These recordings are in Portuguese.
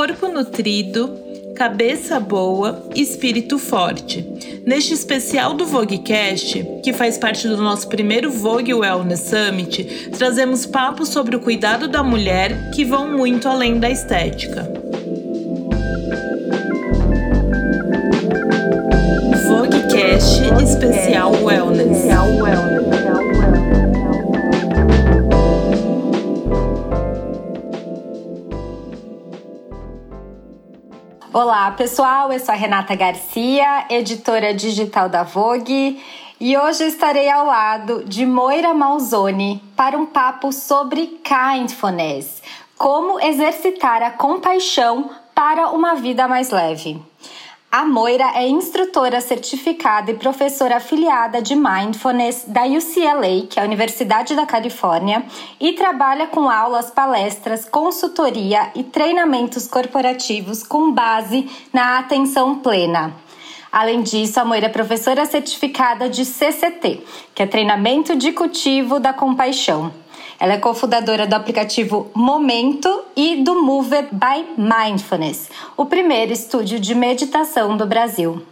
corpo nutrido, cabeça boa, espírito forte. Neste especial do VogueCast, que faz parte do nosso primeiro Vogue Wellness Summit, trazemos papos sobre o cuidado da mulher que vão muito além da estética. VogueCast Especial Wellness. Olá, pessoal. Eu sou a Renata Garcia, editora digital da Vogue, e hoje estarei ao lado de Moira Malzoni para um papo sobre kindfulness, como exercitar a compaixão para uma vida mais leve. A Moira é instrutora certificada e professora afiliada de Mindfulness da UCLA, que é a Universidade da Califórnia, e trabalha com aulas, palestras, consultoria e treinamentos corporativos com base na atenção plena. Além disso, a Moira é professora certificada de CCT, que é Treinamento de Cultivo da Compaixão. Ela é cofundadora do aplicativo Momento e do Mover by Mindfulness, o primeiro estúdio de meditação do Brasil.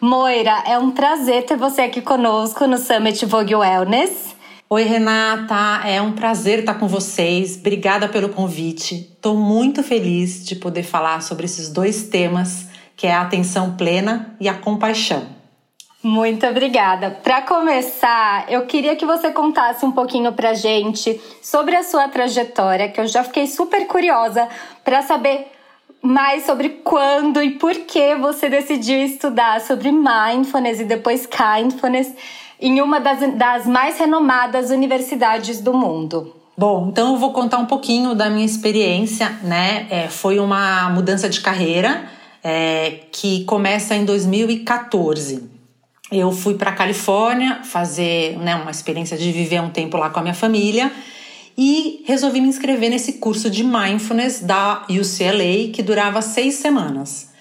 Moira, é um prazer ter você aqui conosco no Summit Vogue Wellness. Oi, Renata, é um prazer estar com vocês. Obrigada pelo convite. Estou muito feliz de poder falar sobre esses dois temas, que é a atenção plena e a compaixão. Muito obrigada. Para começar, eu queria que você contasse um pouquinho pra gente sobre a sua trajetória, que eu já fiquei super curiosa para saber mais sobre quando e por que você decidiu estudar sobre mindfulness e depois kindfulness em uma das, das mais renomadas universidades do mundo. Bom, então eu vou contar um pouquinho da minha experiência, né? É, foi uma mudança de carreira é, que começa em 2014 eu fui para a Califórnia fazer né, uma experiência de viver um tempo lá com a minha família e resolvi me inscrever nesse curso de mindfulness da UCLA que durava seis semanas.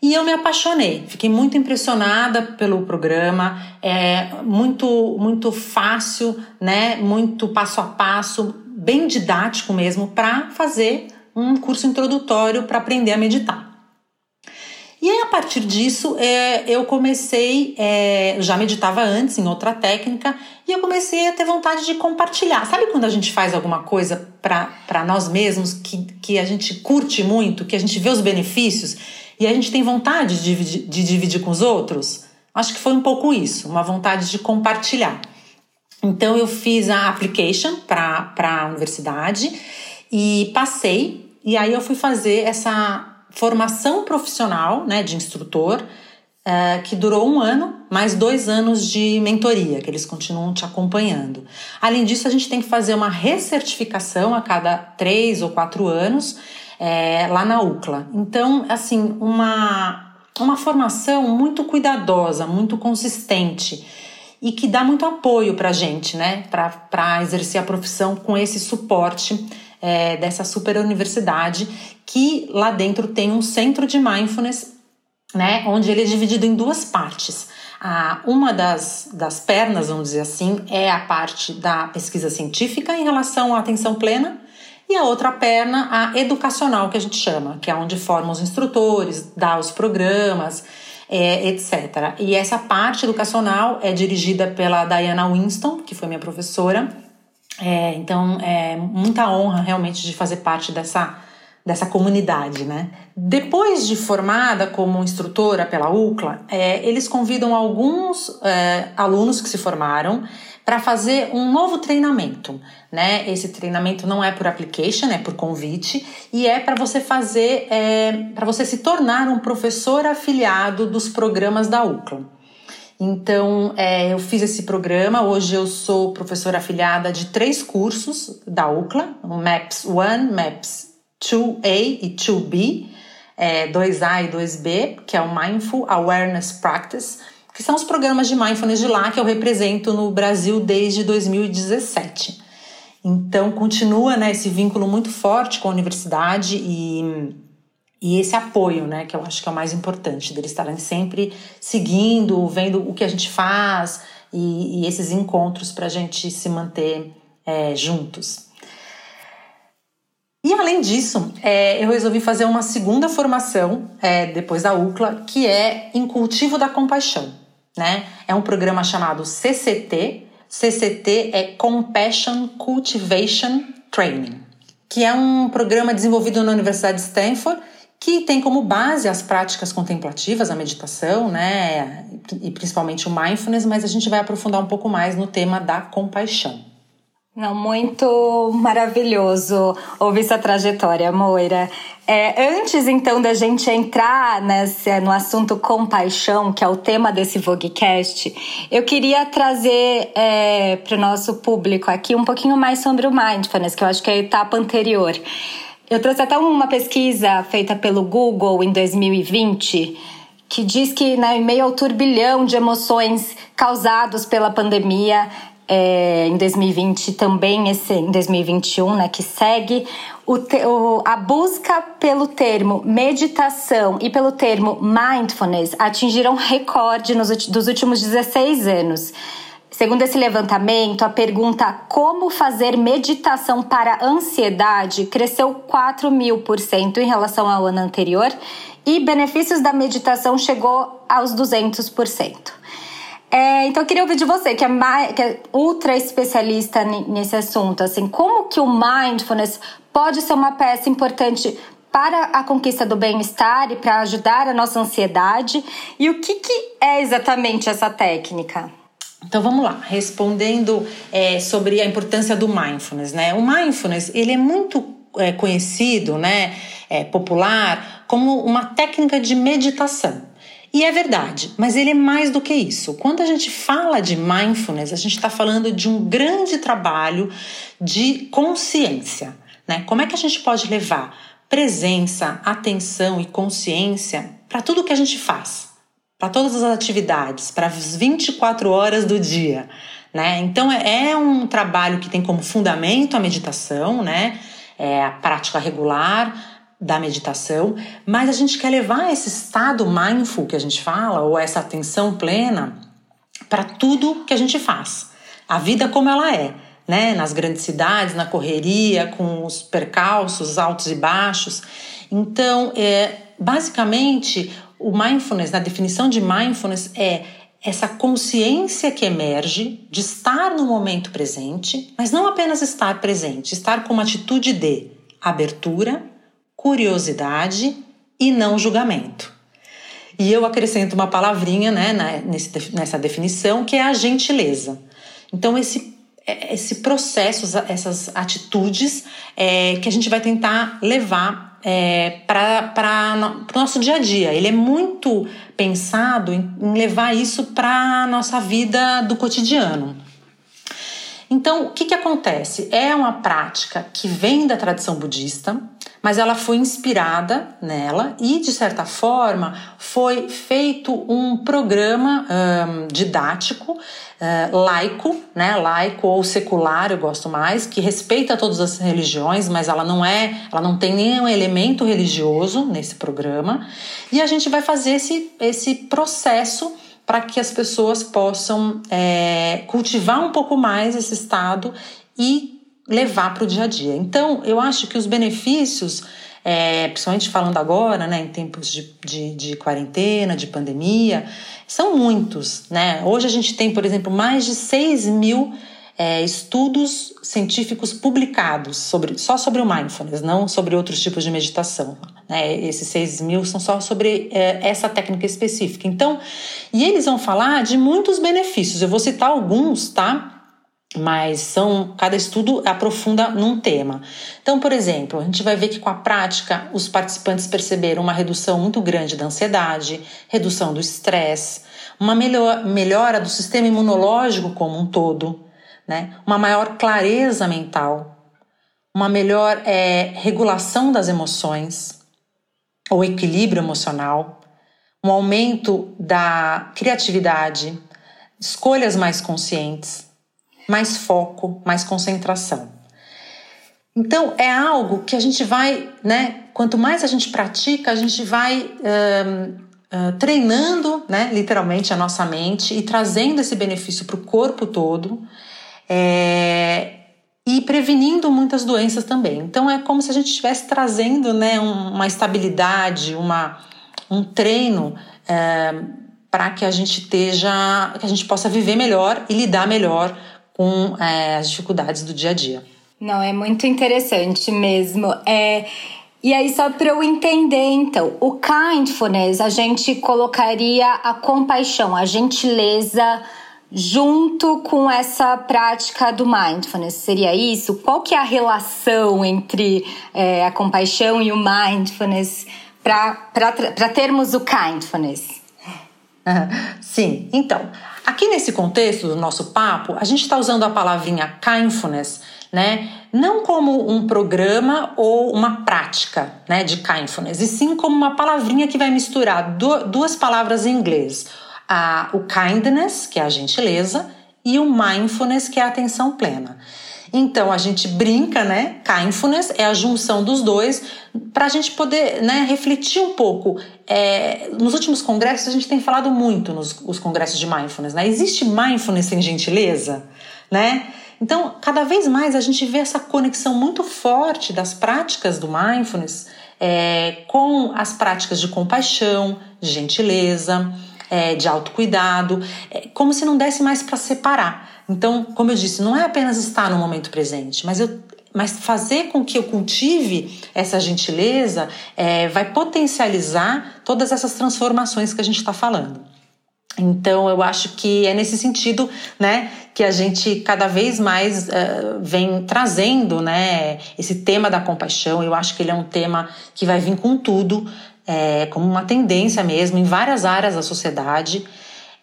E eu me apaixonei, fiquei muito impressionada pelo programa, é muito muito fácil, né? Muito passo a passo, bem didático mesmo para fazer um curso introdutório para aprender a meditar. E aí, a partir disso, é, eu comecei, é, já meditava antes em outra técnica, e eu comecei a ter vontade de compartilhar. Sabe quando a gente faz alguma coisa para nós mesmos que, que a gente curte muito, que a gente vê os benefícios e a gente tem vontade de dividir, de dividir com os outros? Acho que foi um pouco isso, uma vontade de compartilhar. Então, eu fiz a application para a universidade e passei, e aí eu fui fazer essa formação profissional né, de instrutor, uh, que durou um ano, mais dois anos de mentoria, que eles continuam te acompanhando. Além disso, a gente tem que fazer uma recertificação a cada três ou quatro anos é, lá na UCLA. Então, assim, uma, uma formação muito cuidadosa, muito consistente e que dá muito apoio para a gente, né, para exercer a profissão com esse suporte é, dessa super universidade, que lá dentro tem um centro de mindfulness, né, onde ele é dividido em duas partes. Ah, uma das, das pernas, vamos dizer assim, é a parte da pesquisa científica em relação à atenção plena, e a outra perna, a educacional, que a gente chama, que é onde formam os instrutores, dá os programas, é, etc. E essa parte educacional é dirigida pela Diana Winston, que foi minha professora, é, então, é muita honra realmente de fazer parte dessa, dessa comunidade, né? Depois de formada como instrutora pela UCLA, é, eles convidam alguns é, alunos que se formaram para fazer um novo treinamento, né? Esse treinamento não é por application, é por convite e é para você fazer, é, para você se tornar um professor afiliado dos programas da UCLA. Então, é, eu fiz esse programa. Hoje eu sou professora afiliada de três cursos da UCLA: MAPS 1, MAPS 2A e 2B, é, 2A e 2B, que é o Mindful Awareness Practice, que são os programas de mindfulness de lá que eu represento no Brasil desde 2017. Então, continua né, esse vínculo muito forte com a universidade e e esse apoio, né, que eu acho que é o mais importante, deles estarem sempre seguindo, vendo o que a gente faz e, e esses encontros para a gente se manter é, juntos. E além disso, é, eu resolvi fazer uma segunda formação é, depois da UCLA, que é em cultivo da compaixão. Né? É um programa chamado CCT. CCT é Compassion Cultivation Training, que é um programa desenvolvido na Universidade de Stanford que tem como base as práticas contemplativas, a meditação, né, e principalmente o mindfulness, mas a gente vai aprofundar um pouco mais no tema da compaixão. Não, muito maravilhoso ouvir essa trajetória, Moira. É, antes, então, da gente entrar nesse, no assunto compaixão, que é o tema desse Voguecast, eu queria trazer é, para o nosso público aqui um pouquinho mais sobre o Mindfulness, que eu acho que é a etapa anterior. Eu trouxe até uma pesquisa feita pelo Google em 2020 que diz que, né, em meio ao turbilhão de emoções causados pela pandemia, é, em 2020 também esse em 2021 né que segue o, te, o, a busca pelo termo meditação e pelo termo mindfulness atingiram recorde nos dos últimos 16 anos Segundo esse levantamento, a pergunta como fazer meditação para ansiedade cresceu 4 mil por cento em relação ao ano anterior e benefícios da meditação chegou aos 200 por cento. É, então eu queria ouvir de você, que é, que é ultra especialista nesse assunto, assim, como que o mindfulness pode ser uma peça importante para a conquista do bem-estar e para ajudar a nossa ansiedade? E o que, que é exatamente essa técnica? Então vamos lá, respondendo é, sobre a importância do mindfulness, né? O mindfulness ele é muito é, conhecido, né, é, popular, como uma técnica de meditação. E é verdade, mas ele é mais do que isso. Quando a gente fala de mindfulness, a gente está falando de um grande trabalho de consciência. Né? Como é que a gente pode levar presença, atenção e consciência para tudo que a gente faz? Para todas as atividades, para as 24 horas do dia. Né? Então é, é um trabalho que tem como fundamento a meditação, né? É a prática regular da meditação, mas a gente quer levar esse estado mindful que a gente fala, ou essa atenção plena, para tudo que a gente faz. A vida como ela é, né? Nas grandes cidades, na correria, com os percalços altos e baixos. Então, é, basicamente, o mindfulness, na definição de mindfulness, é essa consciência que emerge de estar no momento presente, mas não apenas estar presente, estar com uma atitude de abertura, curiosidade e não julgamento. E eu acrescento uma palavrinha né, nessa definição que é a gentileza. Então, esse, esse processo, essas atitudes é, que a gente vai tentar levar é, para o nosso dia a dia. Ele é muito pensado em, em levar isso para a nossa vida do cotidiano. Então, o que, que acontece? É uma prática que vem da tradição budista, mas ela foi inspirada nela e, de certa forma, foi feito um programa um, didático, uh, laico, né, laico ou secular, eu gosto mais, que respeita todas as religiões, mas ela não é, ela não tem nenhum elemento religioso nesse programa, e a gente vai fazer esse, esse processo para que as pessoas possam é, cultivar um pouco mais esse estado e levar para o dia a dia. Então, eu acho que os benefícios, é, principalmente falando agora, né, em tempos de, de, de, quarentena, de pandemia, são muitos. Né? Hoje a gente tem, por exemplo, mais de 6 mil é, estudos científicos publicados sobre, só sobre o mindfulness, não sobre outros tipos de meditação. Né? Esses 6 mil são só sobre é, essa técnica específica. Então, e eles vão falar de muitos benefícios. Eu vou citar alguns, tá? Mas são cada estudo aprofunda num tema. Então, por exemplo, a gente vai ver que com a prática os participantes perceberam uma redução muito grande da ansiedade, redução do estresse, uma melhor, melhora do sistema imunológico como um todo, né? uma maior clareza mental, uma melhor é, regulação das emoções, ou equilíbrio emocional, um aumento da criatividade, escolhas mais conscientes mais foco, mais concentração. Então é algo que a gente vai, né? Quanto mais a gente pratica, a gente vai uh, treinando, né? Literalmente a nossa mente e trazendo esse benefício para o corpo todo. É, e prevenindo muitas doenças também. Então é como se a gente estivesse trazendo né, uma estabilidade, uma, um treino é, para que a gente esteja, que a gente possa viver melhor e lidar melhor com é, as dificuldades do dia a dia. Não, é muito interessante mesmo. É, e aí, só para eu entender, então, o kindfulness, a gente colocaria a compaixão, a gentileza junto com essa prática do mindfulness. Seria isso? Qual que é a relação entre é, a compaixão e o mindfulness para termos o kindfulness? Sim, então, aqui nesse contexto do nosso papo, a gente está usando a palavrinha kindfulness, né? Não como um programa ou uma prática né, de kindfulness, e sim como uma palavrinha que vai misturar duas palavras em inglês. A, o kindness, que é a gentileza, e o mindfulness, que é a atenção plena. Então a gente brinca, né? Kindfulness é a junção dos dois para a gente poder né, refletir um pouco. É, nos últimos congressos a gente tem falado muito nos os congressos de mindfulness, né? Existe mindfulness sem gentileza, né? Então, cada vez mais a gente vê essa conexão muito forte das práticas do mindfulness é, com as práticas de compaixão, de gentileza, é, de autocuidado, é, como se não desse mais para separar. Então, como eu disse, não é apenas estar no momento presente, mas eu mas fazer com que eu cultive essa gentileza é, vai potencializar todas essas transformações que a gente está falando. Então, eu acho que é nesse sentido, né, que a gente cada vez mais uh, vem trazendo, né, esse tema da compaixão. Eu acho que ele é um tema que vai vir com tudo, é, como uma tendência mesmo em várias áreas da sociedade.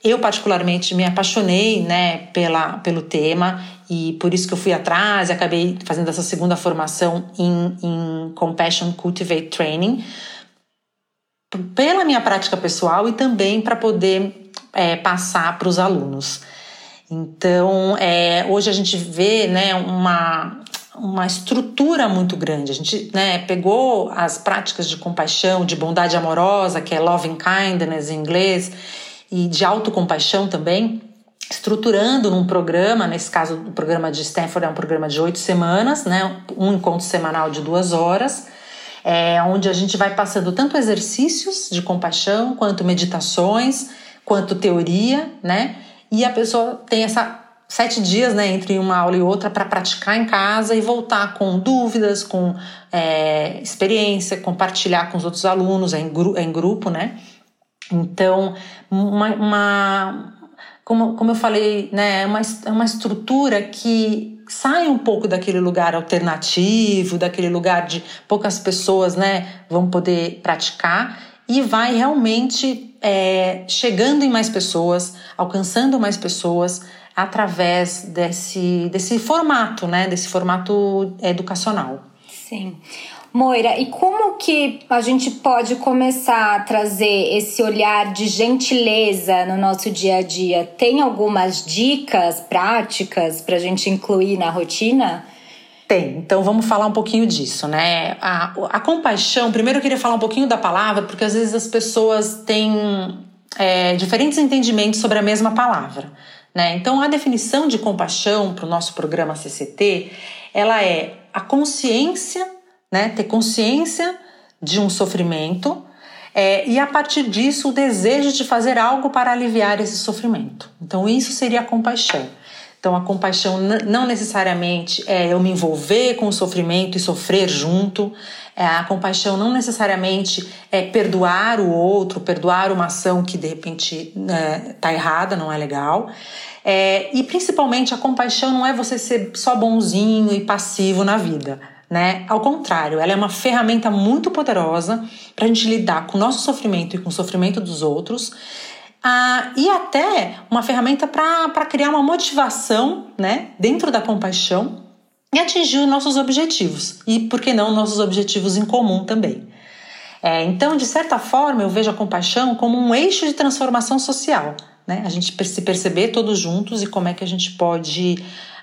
Eu, particularmente, me apaixonei né, pela, pelo tema e por isso que eu fui atrás e acabei fazendo essa segunda formação em, em Compassion Cultivate Training, pela minha prática pessoal e também para poder é, passar para os alunos. Então, é, hoje a gente vê né, uma, uma estrutura muito grande. A gente né, pegou as práticas de compaixão, de bondade amorosa, que é loving kindness em inglês, e de autocompaixão também, estruturando num programa, nesse caso o programa de Stanford é um programa de oito semanas, né, um encontro semanal de duas horas, é, onde a gente vai passando tanto exercícios de compaixão, quanto meditações, quanto teoria, né, e a pessoa tem essa sete dias né, entre uma aula e outra para praticar em casa e voltar com dúvidas, com é, experiência, compartilhar com os outros alunos, é em, gru é em grupo, né? Então, uma, uma como, como eu falei, né, é uma, é uma estrutura que sai um pouco daquele lugar alternativo, daquele lugar de poucas pessoas né, vão poder praticar e vai realmente é, chegando em mais pessoas, alcançando mais pessoas através desse, desse formato, né, desse formato educacional. Sim. Moira, e como que a gente pode começar a trazer esse olhar de gentileza no nosso dia a dia? Tem algumas dicas práticas para a gente incluir na rotina? Tem, então vamos falar um pouquinho disso, né? A, a compaixão, primeiro eu queria falar um pouquinho da palavra, porque às vezes as pessoas têm é, diferentes entendimentos sobre a mesma palavra. Né? Então, a definição de compaixão para o nosso programa CCT, ela é a consciência né? Ter consciência de um sofrimento é, e a partir disso o desejo de fazer algo para aliviar esse sofrimento. Então isso seria a compaixão. Então a compaixão não necessariamente é eu me envolver com o sofrimento e sofrer junto. É, a compaixão não necessariamente é perdoar o outro, perdoar uma ação que de repente está né, errada, não é legal. É, e principalmente a compaixão não é você ser só bonzinho e passivo na vida né? Ao contrário, ela é uma ferramenta muito poderosa para a gente lidar com o nosso sofrimento e com o sofrimento dos outros. Ah, e até uma ferramenta para criar uma motivação né, dentro da compaixão e atingir os nossos objetivos. E, por que não, nossos objetivos em comum também. É, então, de certa forma, eu vejo a compaixão como um eixo de transformação social. Né? A gente se perceber todos juntos e como é que a gente pode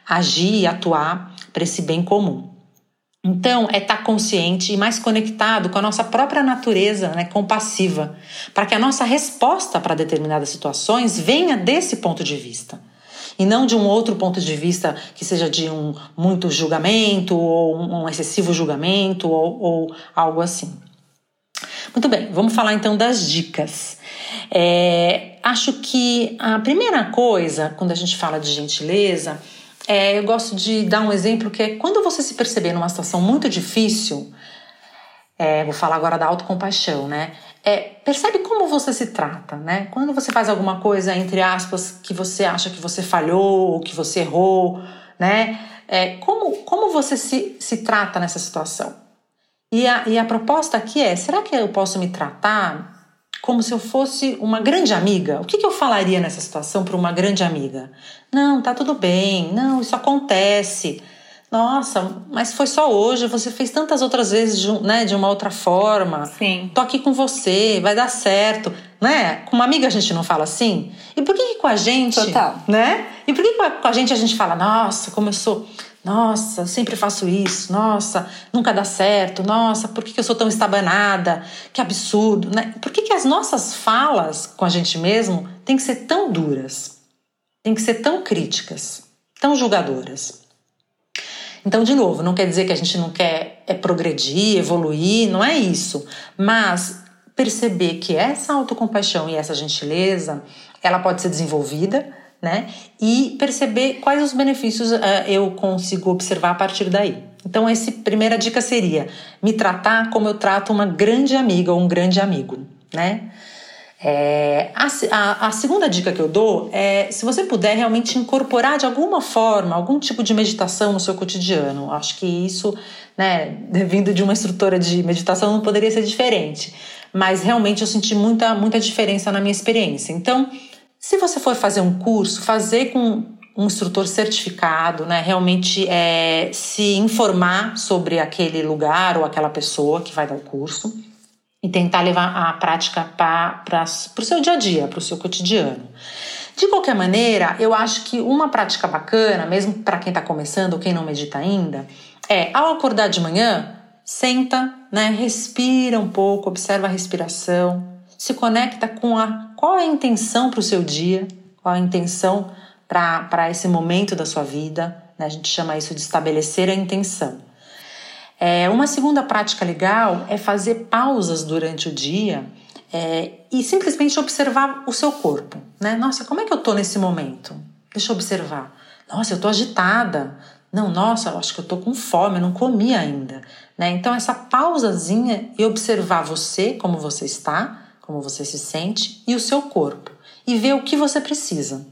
agir e atuar para esse bem comum. Então, é estar tá consciente e mais conectado com a nossa própria natureza né, compassiva, para que a nossa resposta para determinadas situações venha desse ponto de vista. e não de um outro ponto de vista que seja de um muito julgamento ou um excessivo julgamento ou, ou algo assim. Muito bem, vamos falar então das dicas. É, acho que a primeira coisa, quando a gente fala de gentileza, é, eu gosto de dar um exemplo que é quando você se perceber numa situação muito difícil, é, vou falar agora da autocompaixão, né? É, percebe como você se trata, né? Quando você faz alguma coisa, entre aspas, que você acha que você falhou ou que você errou, né? É, como, como você se, se trata nessa situação? E a, e a proposta aqui é: será que eu posso me tratar como se eu fosse uma grande amiga. O que, que eu falaria nessa situação para uma grande amiga? Não, tá tudo bem. Não, isso acontece. Nossa, mas foi só hoje. Você fez tantas outras vezes, de, né, de uma outra forma. Sim. Tô aqui com você, vai dar certo, né? Com uma amiga a gente não fala assim. E por que, que com a gente? Total. Né? E por que, que com a gente a gente fala, nossa, como eu sou nossa, sempre faço isso. Nossa, nunca dá certo. Nossa, por que eu sou tão estabanada? Que absurdo. Né? Por que, que as nossas falas com a gente mesmo têm que ser tão duras? Têm que ser tão críticas, tão julgadoras? Então, de novo, não quer dizer que a gente não quer é progredir, evoluir, não é isso. Mas perceber que essa autocompaixão e essa gentileza, ela pode ser desenvolvida né? E perceber quais os benefícios uh, eu consigo observar a partir daí. Então, essa primeira dica seria me tratar como eu trato uma grande amiga ou um grande amigo, né? É, a, a, a, segunda dica que eu dou é se você puder realmente incorporar de alguma forma algum tipo de meditação no seu cotidiano. Acho que isso, né, vindo de uma instrutora de meditação, não poderia ser diferente. Mas realmente eu senti muita, muita diferença na minha experiência. Então, se você for fazer um curso, fazer com um instrutor certificado, né? Realmente é, se informar sobre aquele lugar ou aquela pessoa que vai dar o curso e tentar levar a prática para o seu dia a dia, para o seu cotidiano. De qualquer maneira, eu acho que uma prática bacana, mesmo para quem está começando ou quem não medita ainda, é ao acordar de manhã, senta, né, respira um pouco, observa a respiração, se conecta com a qual é a intenção para o seu dia, qual é a intenção para esse momento da sua vida. Né? A gente chama isso de estabelecer a intenção. É, uma segunda prática legal é fazer pausas durante o dia é, e simplesmente observar o seu corpo. Né? Nossa, como é que eu estou nesse momento? Deixa eu observar. Nossa, eu estou agitada. Não, nossa, eu acho que eu estou com fome, eu não comi ainda. Né? Então, essa pausazinha e observar você, como você está, como você se sente e o seu corpo e ver o que você precisa.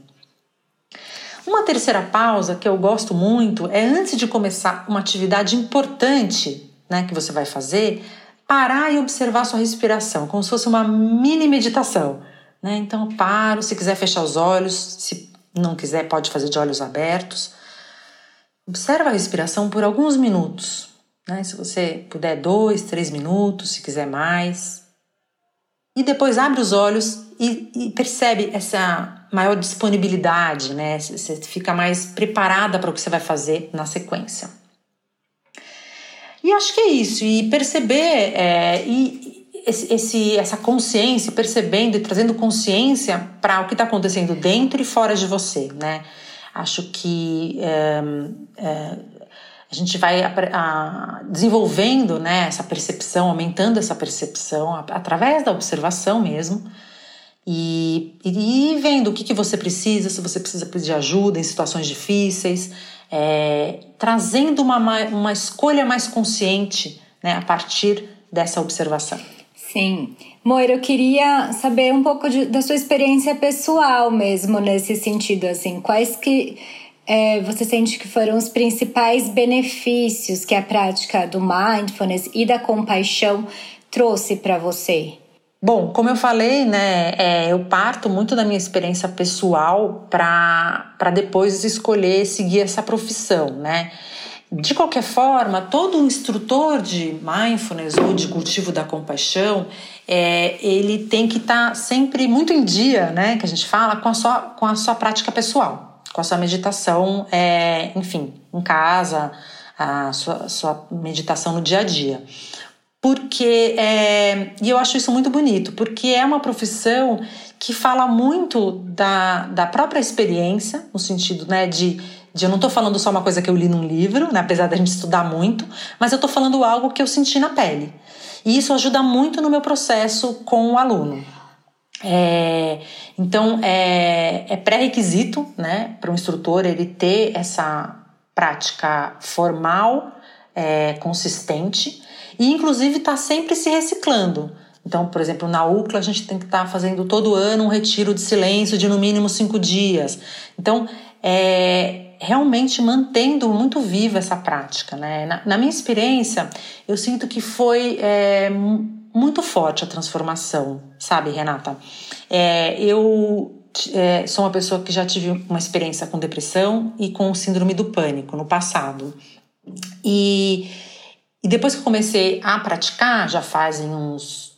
Uma terceira pausa que eu gosto muito é antes de começar uma atividade importante né, que você vai fazer, parar e observar sua respiração, como se fosse uma mini meditação. Né? Então, paro, se quiser fechar os olhos, se não quiser, pode fazer de olhos abertos. Observa a respiração por alguns minutos. Né? Se você puder, dois, três minutos, se quiser mais e depois abre os olhos e, e percebe essa maior disponibilidade, né? Você fica mais preparada para o que você vai fazer na sequência. E acho que é isso, e perceber é, e esse, essa consciência, percebendo e trazendo consciência para o que está acontecendo dentro e fora de você, né? Acho que é, é, a gente vai a, a, desenvolvendo né, essa percepção, aumentando essa percepção a, através da observação mesmo. E, e vendo o que, que você precisa, se você precisa pedir ajuda em situações difíceis, é, trazendo uma, uma escolha mais consciente né, a partir dessa observação. Sim. Moira, eu queria saber um pouco de, da sua experiência pessoal mesmo nesse sentido, assim, quais que é, você sente que foram os principais benefícios que a prática do mindfulness e da compaixão trouxe para você? Bom, como eu falei, né, é, eu parto muito da minha experiência pessoal para depois escolher seguir essa profissão, né? De qualquer forma, todo instrutor de mindfulness ou de cultivo da compaixão, é, ele tem que estar tá sempre muito em dia, né, que a gente fala, com a sua, com a sua prática pessoal com a sua meditação, é, enfim, em casa, a sua, sua meditação no dia a dia. porque é, e eu acho isso muito bonito, porque é uma profissão que fala muito da, da própria experiência, no sentido né, de, de eu não estou falando só uma coisa que eu li num livro, né, apesar da gente estudar muito, mas eu estou falando algo que eu senti na pele. E isso ajuda muito no meu processo com o aluno. É, então é, é pré-requisito né, para o instrutor ele ter essa prática formal, é, consistente e inclusive está sempre se reciclando. Então, por exemplo, na UCLA a gente tem que estar tá fazendo todo ano um retiro de silêncio de no mínimo cinco dias. Então, é, realmente mantendo muito viva essa prática. Né? Na, na minha experiência, eu sinto que foi é, muito forte a transformação, sabe, Renata? É, eu é, sou uma pessoa que já tive uma experiência com depressão e com síndrome do pânico no passado. E, e depois que comecei a praticar, já fazem uns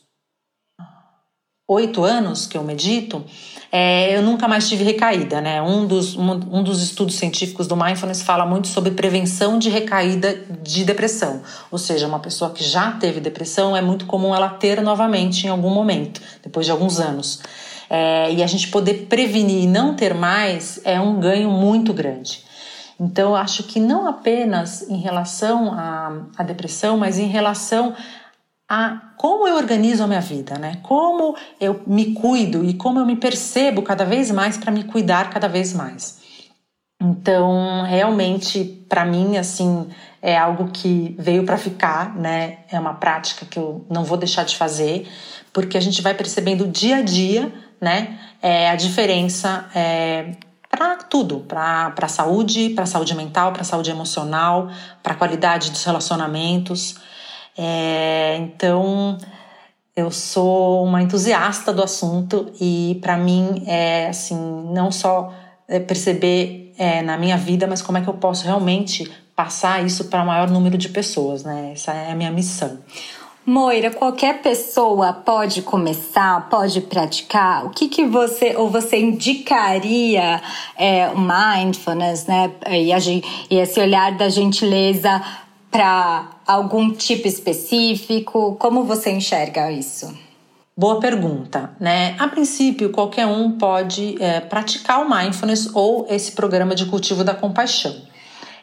oito anos que eu medito, é, eu nunca mais tive recaída, né? Um dos, um, um, dos estudos científicos do Mindfulness fala muito sobre prevenção de recaída de depressão. Ou seja, uma pessoa que já teve depressão é muito comum ela ter novamente em algum momento, depois de alguns anos. É, e a gente poder prevenir e não ter mais é um ganho muito grande. Então, acho que não apenas em relação à, à depressão, mas em relação a como eu organizo a minha vida, né? Como eu me cuido e como eu me percebo cada vez mais para me cuidar cada vez mais. Então, realmente, para mim, assim, é algo que veio para ficar, né? É uma prática que eu não vou deixar de fazer, porque a gente vai percebendo dia a dia, né? É, a diferença é, para tudo, para a saúde, para a saúde mental, para a saúde emocional, para a qualidade dos relacionamentos. É, então, eu sou uma entusiasta do assunto e para mim é assim, não só é, perceber é, na minha vida, mas como é que eu posso realmente passar isso para o maior número de pessoas, né? Essa é a minha missão. Moira, qualquer pessoa pode começar, pode praticar. O que, que você ou você indicaria é, mindfulness, né? E, e esse olhar da gentileza para algum tipo específico? Como você enxerga isso? Boa pergunta, né? A princípio, qualquer um pode é, praticar o mindfulness ou esse programa de cultivo da compaixão.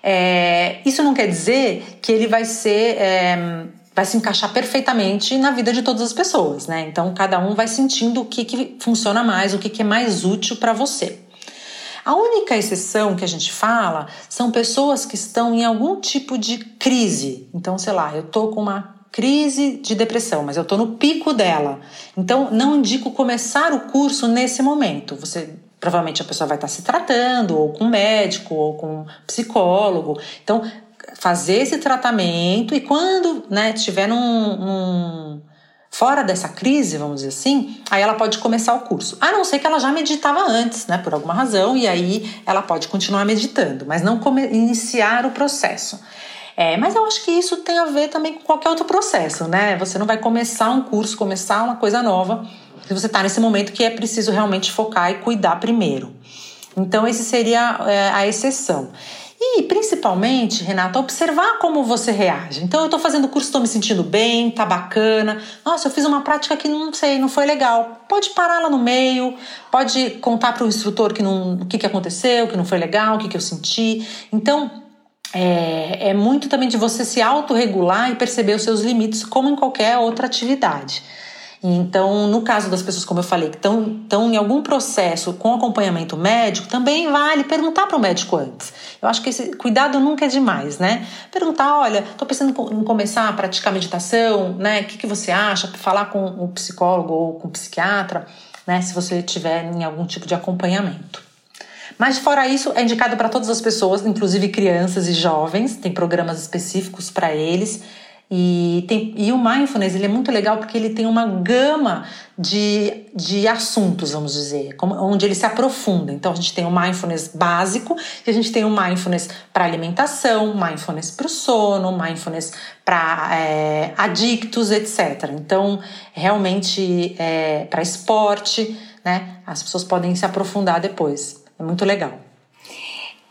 É, isso não quer dizer que ele vai ser é, vai se encaixar perfeitamente na vida de todas as pessoas, né? Então cada um vai sentindo o que, que funciona mais, o que, que é mais útil para você. A única exceção que a gente fala são pessoas que estão em algum tipo de crise. Então, sei lá, eu tô com uma crise de depressão, mas eu tô no pico dela. Então, não indico começar o curso nesse momento. Você provavelmente a pessoa vai estar se tratando, ou com médico, ou com psicólogo. Então, fazer esse tratamento e quando né, tiver num, num fora dessa crise, vamos dizer assim, aí ela pode começar o curso. A não ser que ela já meditava antes, né, por alguma razão, e aí ela pode continuar meditando, mas não iniciar o processo. É, mas eu acho que isso tem a ver também com qualquer outro processo, né? Você não vai começar um curso, começar uma coisa nova, se você está nesse momento que é preciso realmente focar e cuidar primeiro. Então, esse seria é, a exceção. E principalmente, Renata, observar como você reage. Então, eu estou fazendo curso, estou me sentindo bem, tá bacana. Nossa, eu fiz uma prática que não sei, não foi legal. Pode parar lá no meio, pode contar para o instrutor que não, o que, que aconteceu, que não foi legal, o que, que eu senti. Então, é, é muito também de você se autorregular e perceber os seus limites, como em qualquer outra atividade. Então, no caso das pessoas, como eu falei, que estão em algum processo com acompanhamento médico, também vale perguntar para o médico antes. Eu acho que esse cuidado nunca é demais, né? Perguntar, olha, estou pensando em começar a praticar meditação, né? O que, que você acha? Falar com o psicólogo ou com o psiquiatra, né? Se você tiver em algum tipo de acompanhamento. Mas fora isso, é indicado para todas as pessoas, inclusive crianças e jovens, tem programas específicos para eles. E, tem, e o mindfulness ele é muito legal porque ele tem uma gama de, de assuntos, vamos dizer, como, onde ele se aprofunda. Então a gente tem o mindfulness básico, e a gente tem o mindfulness para alimentação, mindfulness para o sono, mindfulness para é, adictos, etc. Então, realmente, é, para esporte, né? As pessoas podem se aprofundar depois. É muito legal.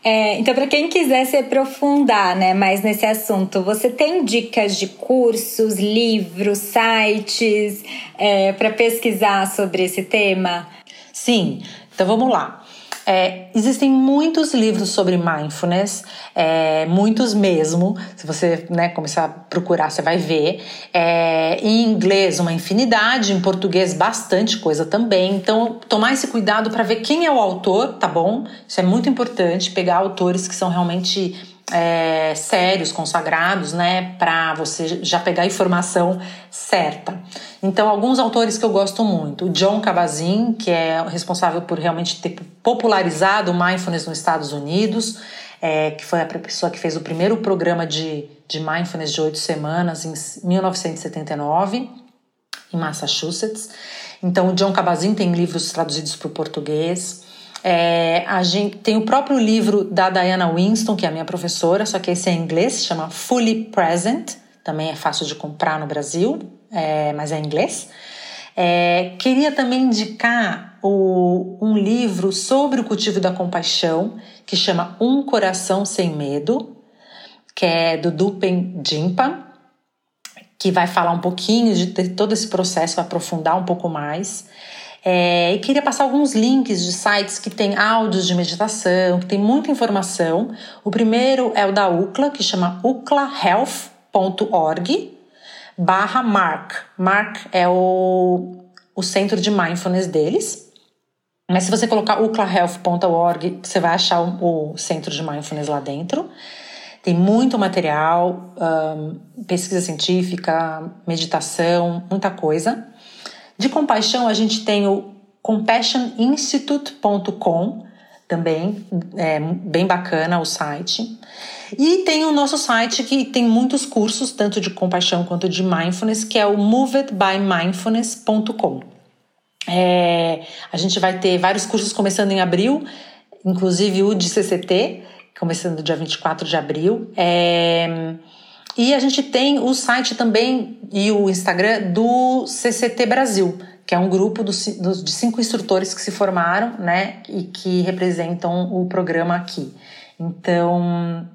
É, então, para quem quiser se aprofundar né, mais nesse assunto, você tem dicas de cursos, livros, sites é, para pesquisar sobre esse tema? Sim, então vamos lá. É, existem muitos livros sobre mindfulness, é, muitos mesmo. Se você né, começar a procurar, você vai ver. É, em inglês, uma infinidade, em português, bastante coisa também. Então, tomar esse cuidado para ver quem é o autor, tá bom? Isso é muito importante, pegar autores que são realmente é, sérios, consagrados, né, para você já pegar a informação certa. Então, alguns autores que eu gosto muito, John Kabat-Zinn, que é responsável por realmente ter popularizado o mindfulness nos Estados Unidos, é, que foi a pessoa que fez o primeiro programa de, de mindfulness de oito semanas em 1979 em Massachusetts. Então, o John Kabat-Zinn tem livros traduzidos para o português. É, a gente tem o próprio livro da Diana Winston, que é a minha professora, só que esse é em inglês, chama Fully Present, também é fácil de comprar no Brasil, é, mas é em inglês. É, queria também indicar o, um livro sobre o cultivo da compaixão, que chama Um Coração Sem Medo, que é do Dupen Jimpa, que vai falar um pouquinho de todo esse processo, aprofundar um pouco mais. É, e queria passar alguns links de sites que tem áudios de meditação, que tem muita informação. O primeiro é o da UCLA, que chama uclahealth.org barra Mark. Mark é o, o centro de mindfulness deles. Mas se você colocar uclahealth.org, você vai achar o, centro de mindfulness lá dentro. Tem muito material, um, pesquisa científica, meditação, muita coisa. De compaixão, a gente tem o compassioninstitute.com, também é bem bacana o site. E tem o nosso site que tem muitos cursos, tanto de compaixão quanto de mindfulness, que é o movedbymindfulness.com. É, a gente vai ter vários cursos começando em abril, inclusive o de CCT, começando dia 24 de abril. É, e a gente tem o site também e o Instagram do CCT Brasil, que é um grupo de cinco instrutores que se formaram, né, e que representam o programa aqui. Então,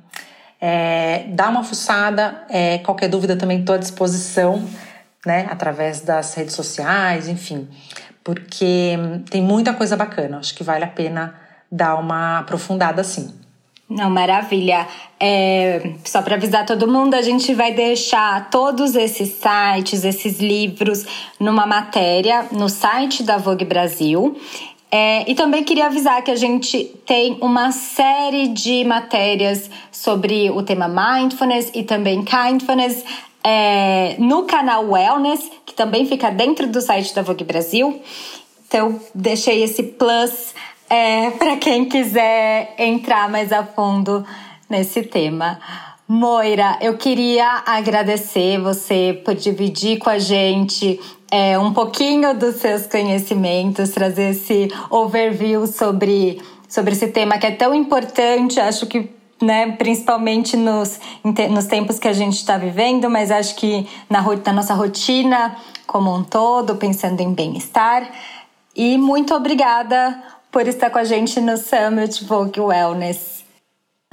é, dá uma fuçada, é, qualquer dúvida também estou à disposição, né, através das redes sociais, enfim, porque tem muita coisa bacana, acho que vale a pena dar uma aprofundada assim. Não, maravilha. É, só para avisar todo mundo, a gente vai deixar todos esses sites, esses livros, numa matéria no site da Vogue Brasil. É, e também queria avisar que a gente tem uma série de matérias sobre o tema mindfulness e também kindfulness é, no canal Wellness, que também fica dentro do site da Vogue Brasil. Então, deixei esse plus é, para quem quiser entrar mais a fundo nesse tema. Moira, eu queria agradecer você por dividir com a gente é, um pouquinho dos seus conhecimentos, trazer esse overview sobre, sobre esse tema que é tão importante, acho que né, principalmente nos, nos tempos que a gente está vivendo, mas acho que na, na nossa rotina como um todo, pensando em bem-estar. E muito obrigada por estar com a gente no Summit Vogue Wellness.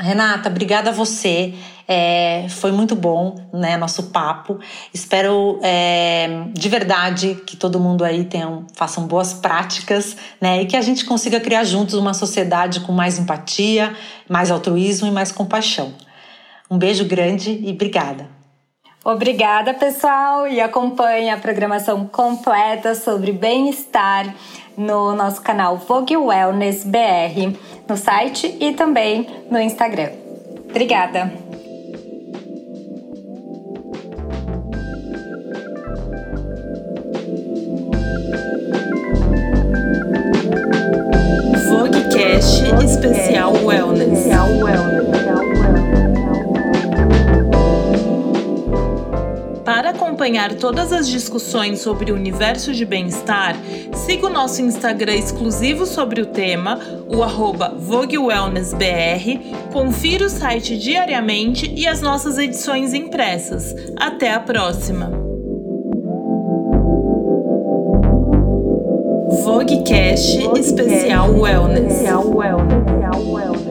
Renata, obrigada a você. É, foi muito bom, né, nosso papo. Espero é, de verdade que todo mundo aí tenham, façam boas práticas, né, e que a gente consiga criar juntos uma sociedade com mais empatia, mais altruísmo e mais compaixão. Um beijo grande e obrigada. Obrigada, pessoal, e acompanhe a programação completa sobre bem-estar no nosso canal Vogue Wellness BR, no site e também no Instagram. Obrigada! Acompanhar todas as discussões sobre o universo de bem-estar, siga o nosso Instagram exclusivo sobre o tema, o arroba VogueWellnessBR, confira o site diariamente e as nossas edições impressas. Até a próxima! Vogue Cash Especial Wellness. Especial Wellness.